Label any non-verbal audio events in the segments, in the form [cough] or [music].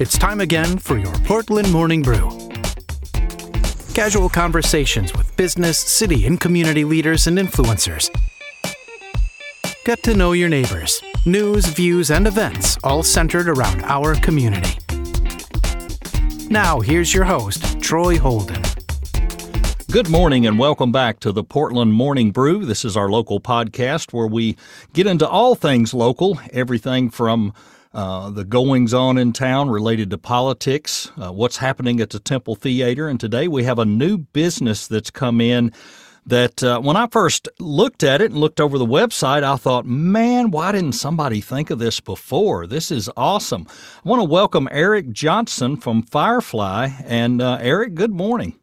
It's time again for your Portland Morning Brew. Casual conversations with business, city, and community leaders and influencers. Get to know your neighbors, news, views, and events all centered around our community. Now, here's your host, Troy Holden. Good morning and welcome back to the Portland Morning Brew. This is our local podcast where we get into all things local, everything from uh, the goings on in town related to politics, uh, what's happening at the Temple Theater. And today we have a new business that's come in that uh, when I first looked at it and looked over the website, I thought, man, why didn't somebody think of this before? This is awesome. I want to welcome Eric Johnson from Firefly. And uh, Eric, good morning.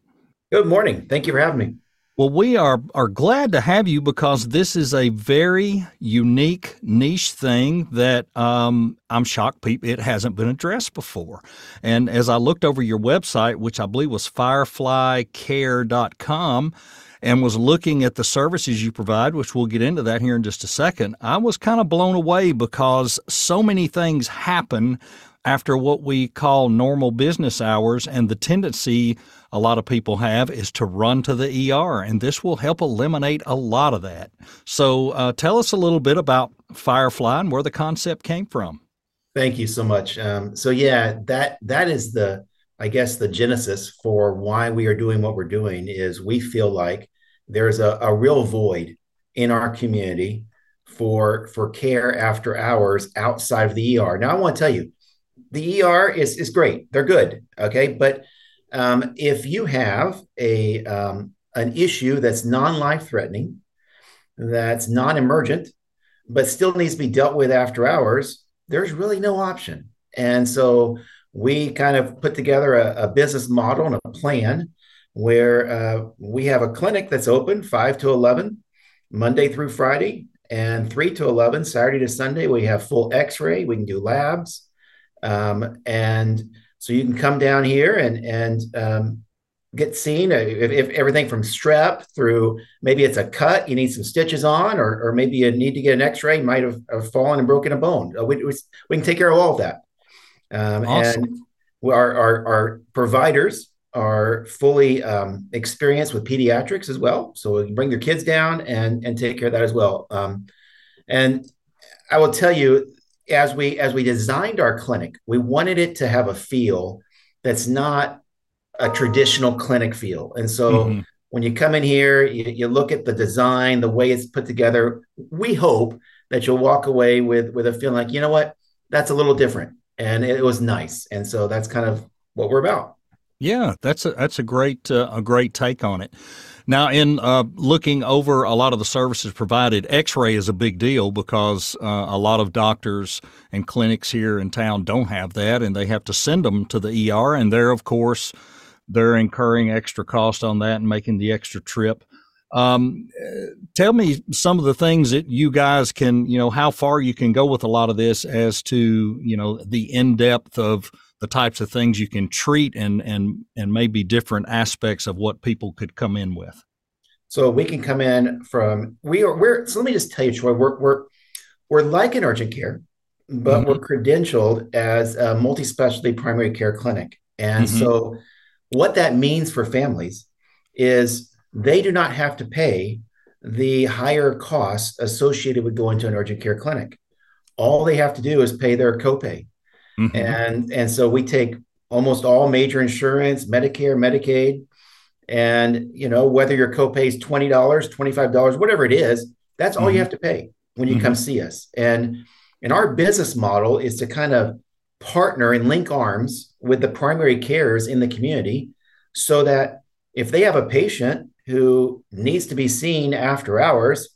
Good morning. Thank you for having me. Well, we are, are glad to have you because this is a very unique niche thing that um, I'm shocked people it hasn't been addressed before. And as I looked over your website, which I believe was fireflycare.com, and was looking at the services you provide, which we'll get into that here in just a second, I was kind of blown away because so many things happen after what we call normal business hours, and the tendency a lot of people have is to run to the ER, and this will help eliminate a lot of that. So, uh, tell us a little bit about Firefly and where the concept came from. Thank you so much. Um, so, yeah, that that is the, I guess, the genesis for why we are doing what we're doing. Is we feel like there's a, a real void in our community for for care after hours outside of the ER. Now, I want to tell you, the ER is is great; they're good, okay, but um, if you have a um, an issue that's non-life threatening, that's non-emergent, but still needs to be dealt with after hours, there's really no option. And so we kind of put together a, a business model and a plan where uh, we have a clinic that's open 5 to 11 Monday through Friday and 3 to 11 Saturday to Sunday. We have full x ray, we can do labs. Um, and so you can come down here and and um, get seen. Uh, if, if, everything from strep through maybe it's a cut you need some stitches on or, or maybe you need to get an x-ray you might have, have fallen and broken a bone. Uh, we, we, we, can take care of all of that. Um, awesome. and our, our, our, providers are fully um, experienced with pediatrics as well. So bring your kids down and and take care of that as well. Um, and i will tell you as we as we designed our clinic, we wanted it to have a feel that's not a traditional clinic feel. And so mm-hmm. when you come in here, you, you, look at the design, the way it's put together. We hope that you'll walk away with with a feeling like, you know what, that's a little different, and it was nice. And so that's kind of what we're about. Yeah, that's a that's a great uh, a great take on it. Now, in uh, looking over a lot of the services provided, x ray is a big deal because uh, a lot of doctors and clinics here in town don't have that, and they have to send them to the ER. And they're, of course, they're incurring extra cost on that and making the extra trip. Um, tell me some of the things that you guys can, you know, how far you can go with a lot of this as to, you know, the in depth of the types of things you can treat and and and maybe different aspects of what people could come in with. So we can come in from we are we're so let me just tell you, Troy, we're we're we're like an urgent care, but mm-hmm. we're credentialed as a multi-specialty primary care clinic. And mm-hmm. so what that means for families is they do not have to pay the higher costs associated with going to an urgent care clinic. All they have to do is pay their copay. Mm-hmm. And and so we take almost all major insurance, Medicare, Medicaid, and you know whether your copay is twenty dollars, twenty five dollars, whatever it is, that's all mm-hmm. you have to pay when you mm-hmm. come see us. And and our business model is to kind of partner and link arms with the primary cares in the community, so that if they have a patient who needs to be seen after hours,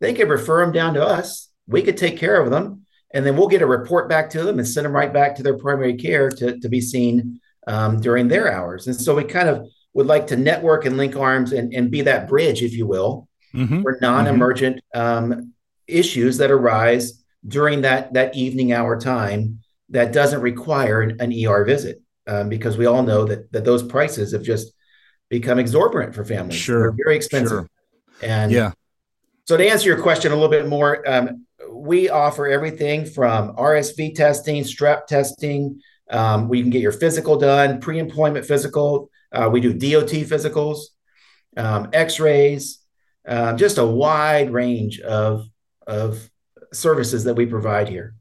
they could refer them down to us. We could take care of them and then we'll get a report back to them and send them right back to their primary care to, to be seen um, during their hours. And so we kind of would like to network and link arms and, and be that bridge, if you will, mm-hmm. for non-emergent mm-hmm. um, issues that arise during that that evening hour time that doesn't require an, an ER visit, um, because we all know that that those prices have just become exorbitant for families. Sure, They're very expensive. Sure. And yeah. So to answer your question a little bit more, um, we offer everything from RSV testing, strep testing, Um, we can get your physical done, pre-employment physical. Uh, we do DOT physicals, um, X-rays, uh, just a wide range of of services that we provide here.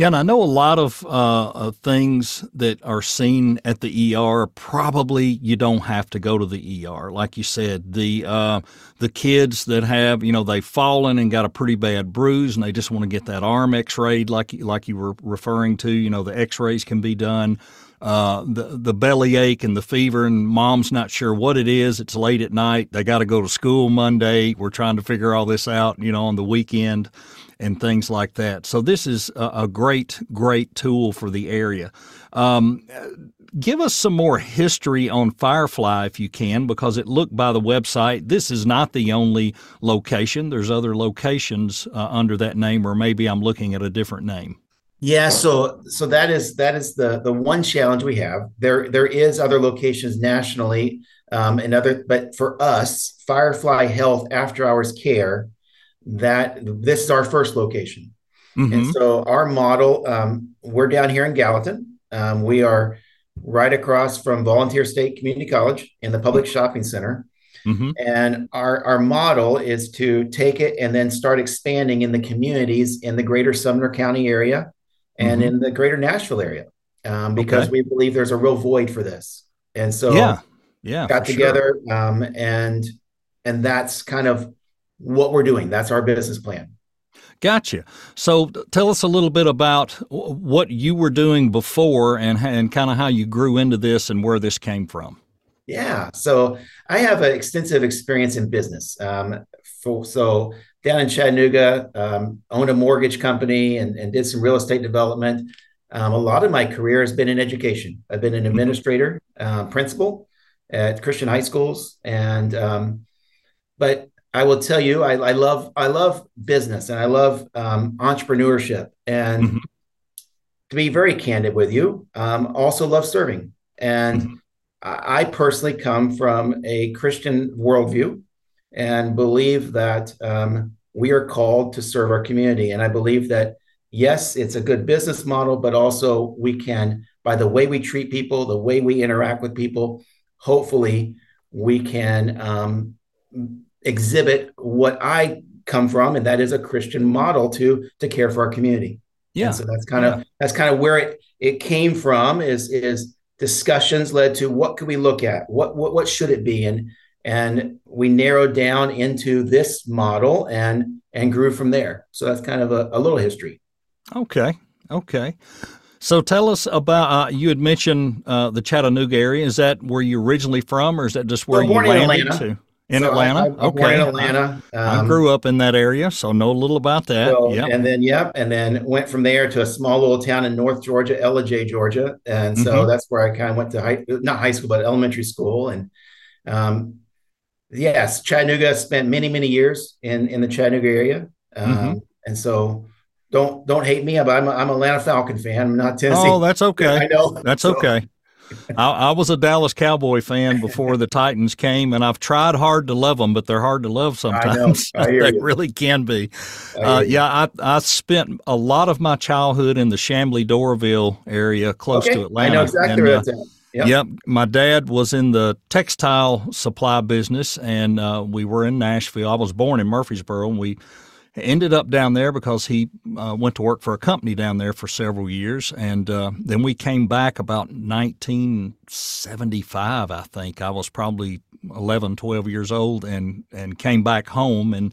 Yeah, and I know a lot of, uh, of things that are seen at the ER. Probably you don't have to go to the ER, like you said. The uh, the kids that have, you know, they've fallen and got a pretty bad bruise, and they just want to get that arm X-rayed, like like you were referring to. You know, the X-rays can be done. Uh, the the belly ache and the fever, and mom's not sure what it is. It's late at night. They got to go to school Monday. We're trying to figure all this out, you know, on the weekend and things like that. So this is a, a great, great tool for the area. Um, give us some more history on Firefly if you can, because it looked by the website. This is not the only location. There's other locations uh, under that name, or maybe I'm looking at a different name. Yeah, so so that is that is the the one challenge we have. There there is other locations nationally, um, and other, but for us, Firefly Health After Hours Care that this is our first location. Mm-hmm. And so our model, um, we're down here in Gallatin. Um, we are right across from Volunteer State Community College in the Publix shopping center. Mm-hmm. And our, our model is to take it and then start expanding in the communities in the greater Sumner County area and mm-hmm. in the greater Nashville area um, because okay. we believe there's a real void for this. And so, yeah, yeah, got together sure. um, and and that's kind of what we're doing. That's our business plan. Gotcha. So tell us a little bit about what you were doing before and, and kind of how you grew into this and where this came from. Yeah. So I have an extensive experience in business. Um, for, so down in Chattanooga, um, owned a mortgage company and, and did some real estate development. Um, a lot of my career has been in education. I've been an mm-hmm. administrator, uh, principal at Christian high schools, and um, but I will tell you, I, I love I love business and I love um, entrepreneurship, and mm-hmm. to be very candid with you, um, also love serving. And mm-hmm. I, I personally come from a Christian worldview and believe that um, we are called to serve our community. And I believe that yes, it's a good business model, but also we can, by the way we treat people, the way we interact with people, hopefully we can um, exhibit what I come from, and that is a Christian model to to care for our community. Yeah. And so that's kind of yeah. that's kind of where it it came from. Is is discussions led to what could we look at? What what what should it be? And and we narrowed down into this model and and grew from there. So that's kind of a, a little history. Okay. Okay. So tell us about. Uh, you had mentioned uh, the Chattanooga area. Is that where you originally from, or is that just where well, you landed to? In so Atlanta, I, I, okay. in Atlanta. Um, I grew up in that area, so know a little about that. So, yep. And then, yep, and then went from there to a small little town in North Georgia, Ellijay, Georgia, and so mm-hmm. that's where I kind of went to high, not high school, but elementary school. And um, yes, Chattanooga spent many, many years in in the Chattanooga area, um, mm-hmm. and so don't don't hate me, but I'm a, I'm a Atlanta Falcon fan. I'm not Tennessee. Oh, that's okay. [laughs] I know that's so, okay. I, I, was a Dallas Cowboy fan before the Titans came, and I've tried hard to love them, but they're hard to love sometimes. [laughs] I. I they you. really can be. Uh, yeah, I, I spent a lot of my childhood in the Chamblee Doraville area, close okay. to Atlanta. I know exactly and, where uh, that's at. Yep. yep. My dad was in the textile supply business, and uh, we were in Nashville. I was born in Murfreesboro, and we ended up down there because he uh, went to work for a company down there for several years. And uh, then we came back about 1975, I think. I was probably 11, 12 years old and, and came back home and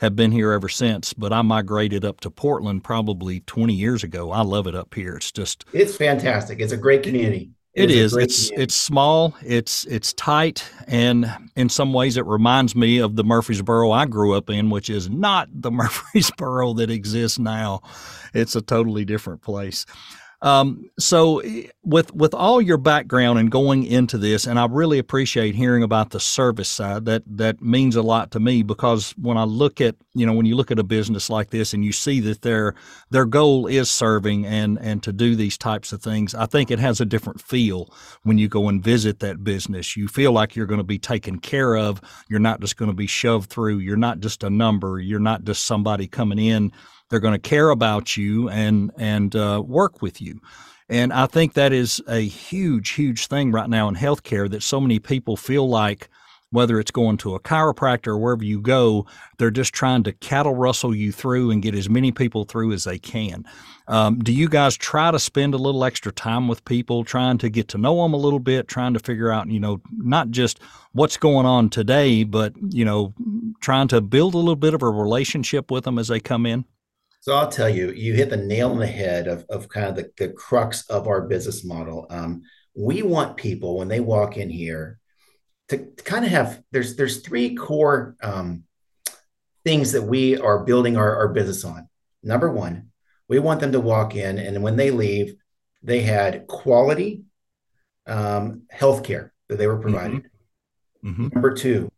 have been here ever since. But I migrated up to Portland probably 20 years ago. I love it up here. It's just. It's fantastic. It's a great community. It is. It's it's small. It's it's tight, and in some ways, it reminds me of the Murfreesboro I grew up in, which is not the [laughs] Murfreesboro that exists now. It's a totally different place. Um, so with with all your background and going into this, and I really appreciate hearing about the service side. That that means a lot to me because when I look at you know when you look at a business like this and you see that their their goal is serving and and to do these types of things, I think it has a different feel when you go and visit that business. You feel like you're going to be taken care of. You're not just going to be shoved through. You're not just a number. You're not just somebody coming in They're going to care about you and and uh, work with you. And I think that is a huge, huge thing right now in healthcare that so many people feel like whether it's going to a chiropractor or wherever you go, they're just trying to cattle rustle you through and get as many people through as they can. Um, do you guys try to spend a little extra time with people, trying to get to know them a little bit, trying to figure out, you know, not just what's going on today, but, you know, trying to build a little bit of a relationship with them as they come in? So I'll tell you, you hit the nail on the head of, of kind of the, the crux of our business model. Um, we want people when they walk in here to, to kind of have there's there's three core um, things that we are building our, our business on. Number one, we want them to walk in and when they leave, they had quality um, health care that they were provided. Mm-hmm. Mm-hmm. Number two,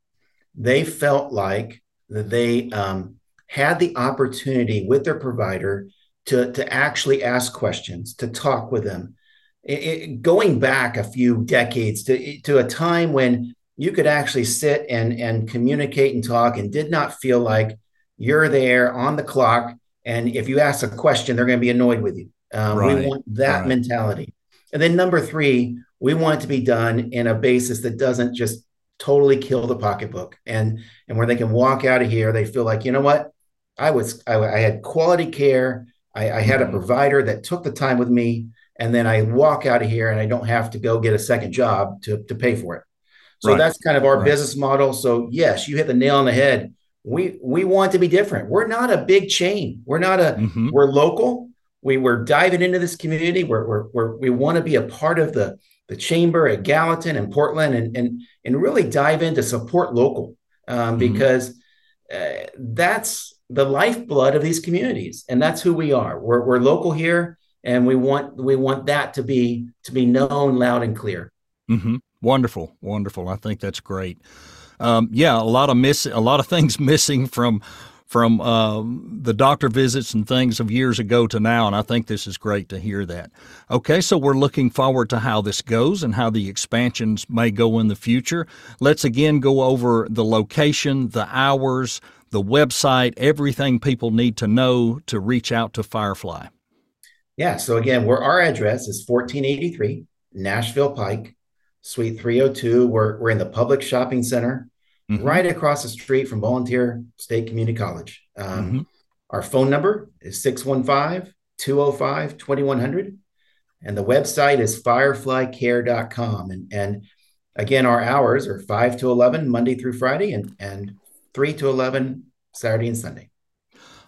they felt like that they um, had the opportunity with their provider to, to actually ask questions, to talk with them. It, it, going back a few decades to, to a time when you could actually sit and and communicate and talk and did not feel like you're there on the clock and if you ask a question they're going to be annoyed with you um, right. we want that right. mentality and then number three we want it to be done in a basis that doesn't just totally kill the pocketbook and and where they can walk out of here they feel like you know what i was i, I had quality care I, I had a mm-hmm. provider that took the time with me and then i walk out of here and i don't have to go get a second job to, to pay for it so right. that's kind of our right. business model. So yes, you hit the nail on the head. We we want to be different. We're not a big chain. We're not a mm-hmm. we're local. We we're diving into this community. We're, we're, we're we want to be a part of the the chamber at Gallatin and Portland and and and really dive in to support local um, mm-hmm. because uh, that's the lifeblood of these communities and that's who we are. We're we're local here and we want we want that to be to be known loud and clear. Mm-hmm. Wonderful, wonderful. I think that's great. Um, yeah, a lot of miss, a lot of things [laughs] missing from from uh, the doctor visits and things of years ago to now, and I think this is great to hear that. Okay, so we're looking forward to how this goes and how the expansions may go in the future. Let's again go over the location, the hours, the website, everything people need to know to reach out to Firefly. Yeah, so again, where our address is 1483 Nashville Pike, Suite 302. We're, we're in the Publix shopping center, mm-hmm. right across the street from Volunteer State Community College. Um, mm-hmm. Our phone number is 615 205 2100. And the website is fireflycare.com. And, and again, our hours are 5 to 11, Monday through Friday, and, and 3 to 11, Saturday and Sunday.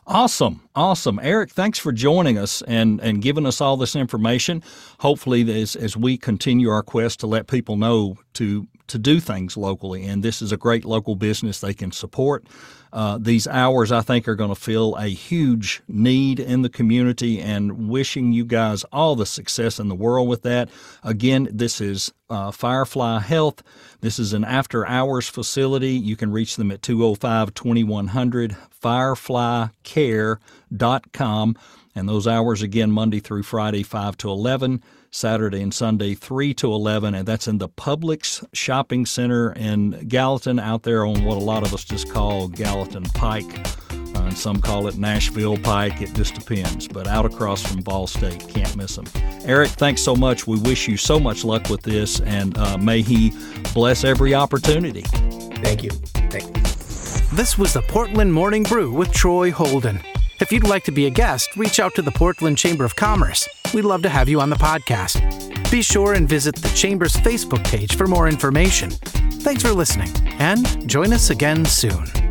Awesome. Awesome. Eric, thanks for joining us and, and giving us all this information. Hopefully, as, as we continue our quest to let people know to, to do things locally, and this is a great local business they can support. Uh, these hours, I think, are going to fill a huge need in the community and wishing you guys all the success in the world with that. Again, this is uh, Firefly Health. This is an after hours facility. You can reach them at 205 2100 fireflycare.com. And those hours again, Monday through Friday, 5 to 11. Saturday and Sunday, 3 to 11, and that's in the Publix Shopping Center in Gallatin, out there on what a lot of us just call Gallatin Pike. Uh, and some call it Nashville Pike. It just depends. But out across from Vol State, can't miss them. Eric, thanks so much. We wish you so much luck with this, and uh, may He bless every opportunity. Thank you. Thank you. This was the Portland Morning Brew with Troy Holden. If you'd like to be a guest, reach out to the Portland Chamber of Commerce. We'd love to have you on the podcast. Be sure and visit the Chamber's Facebook page for more information. Thanks for listening, and join us again soon.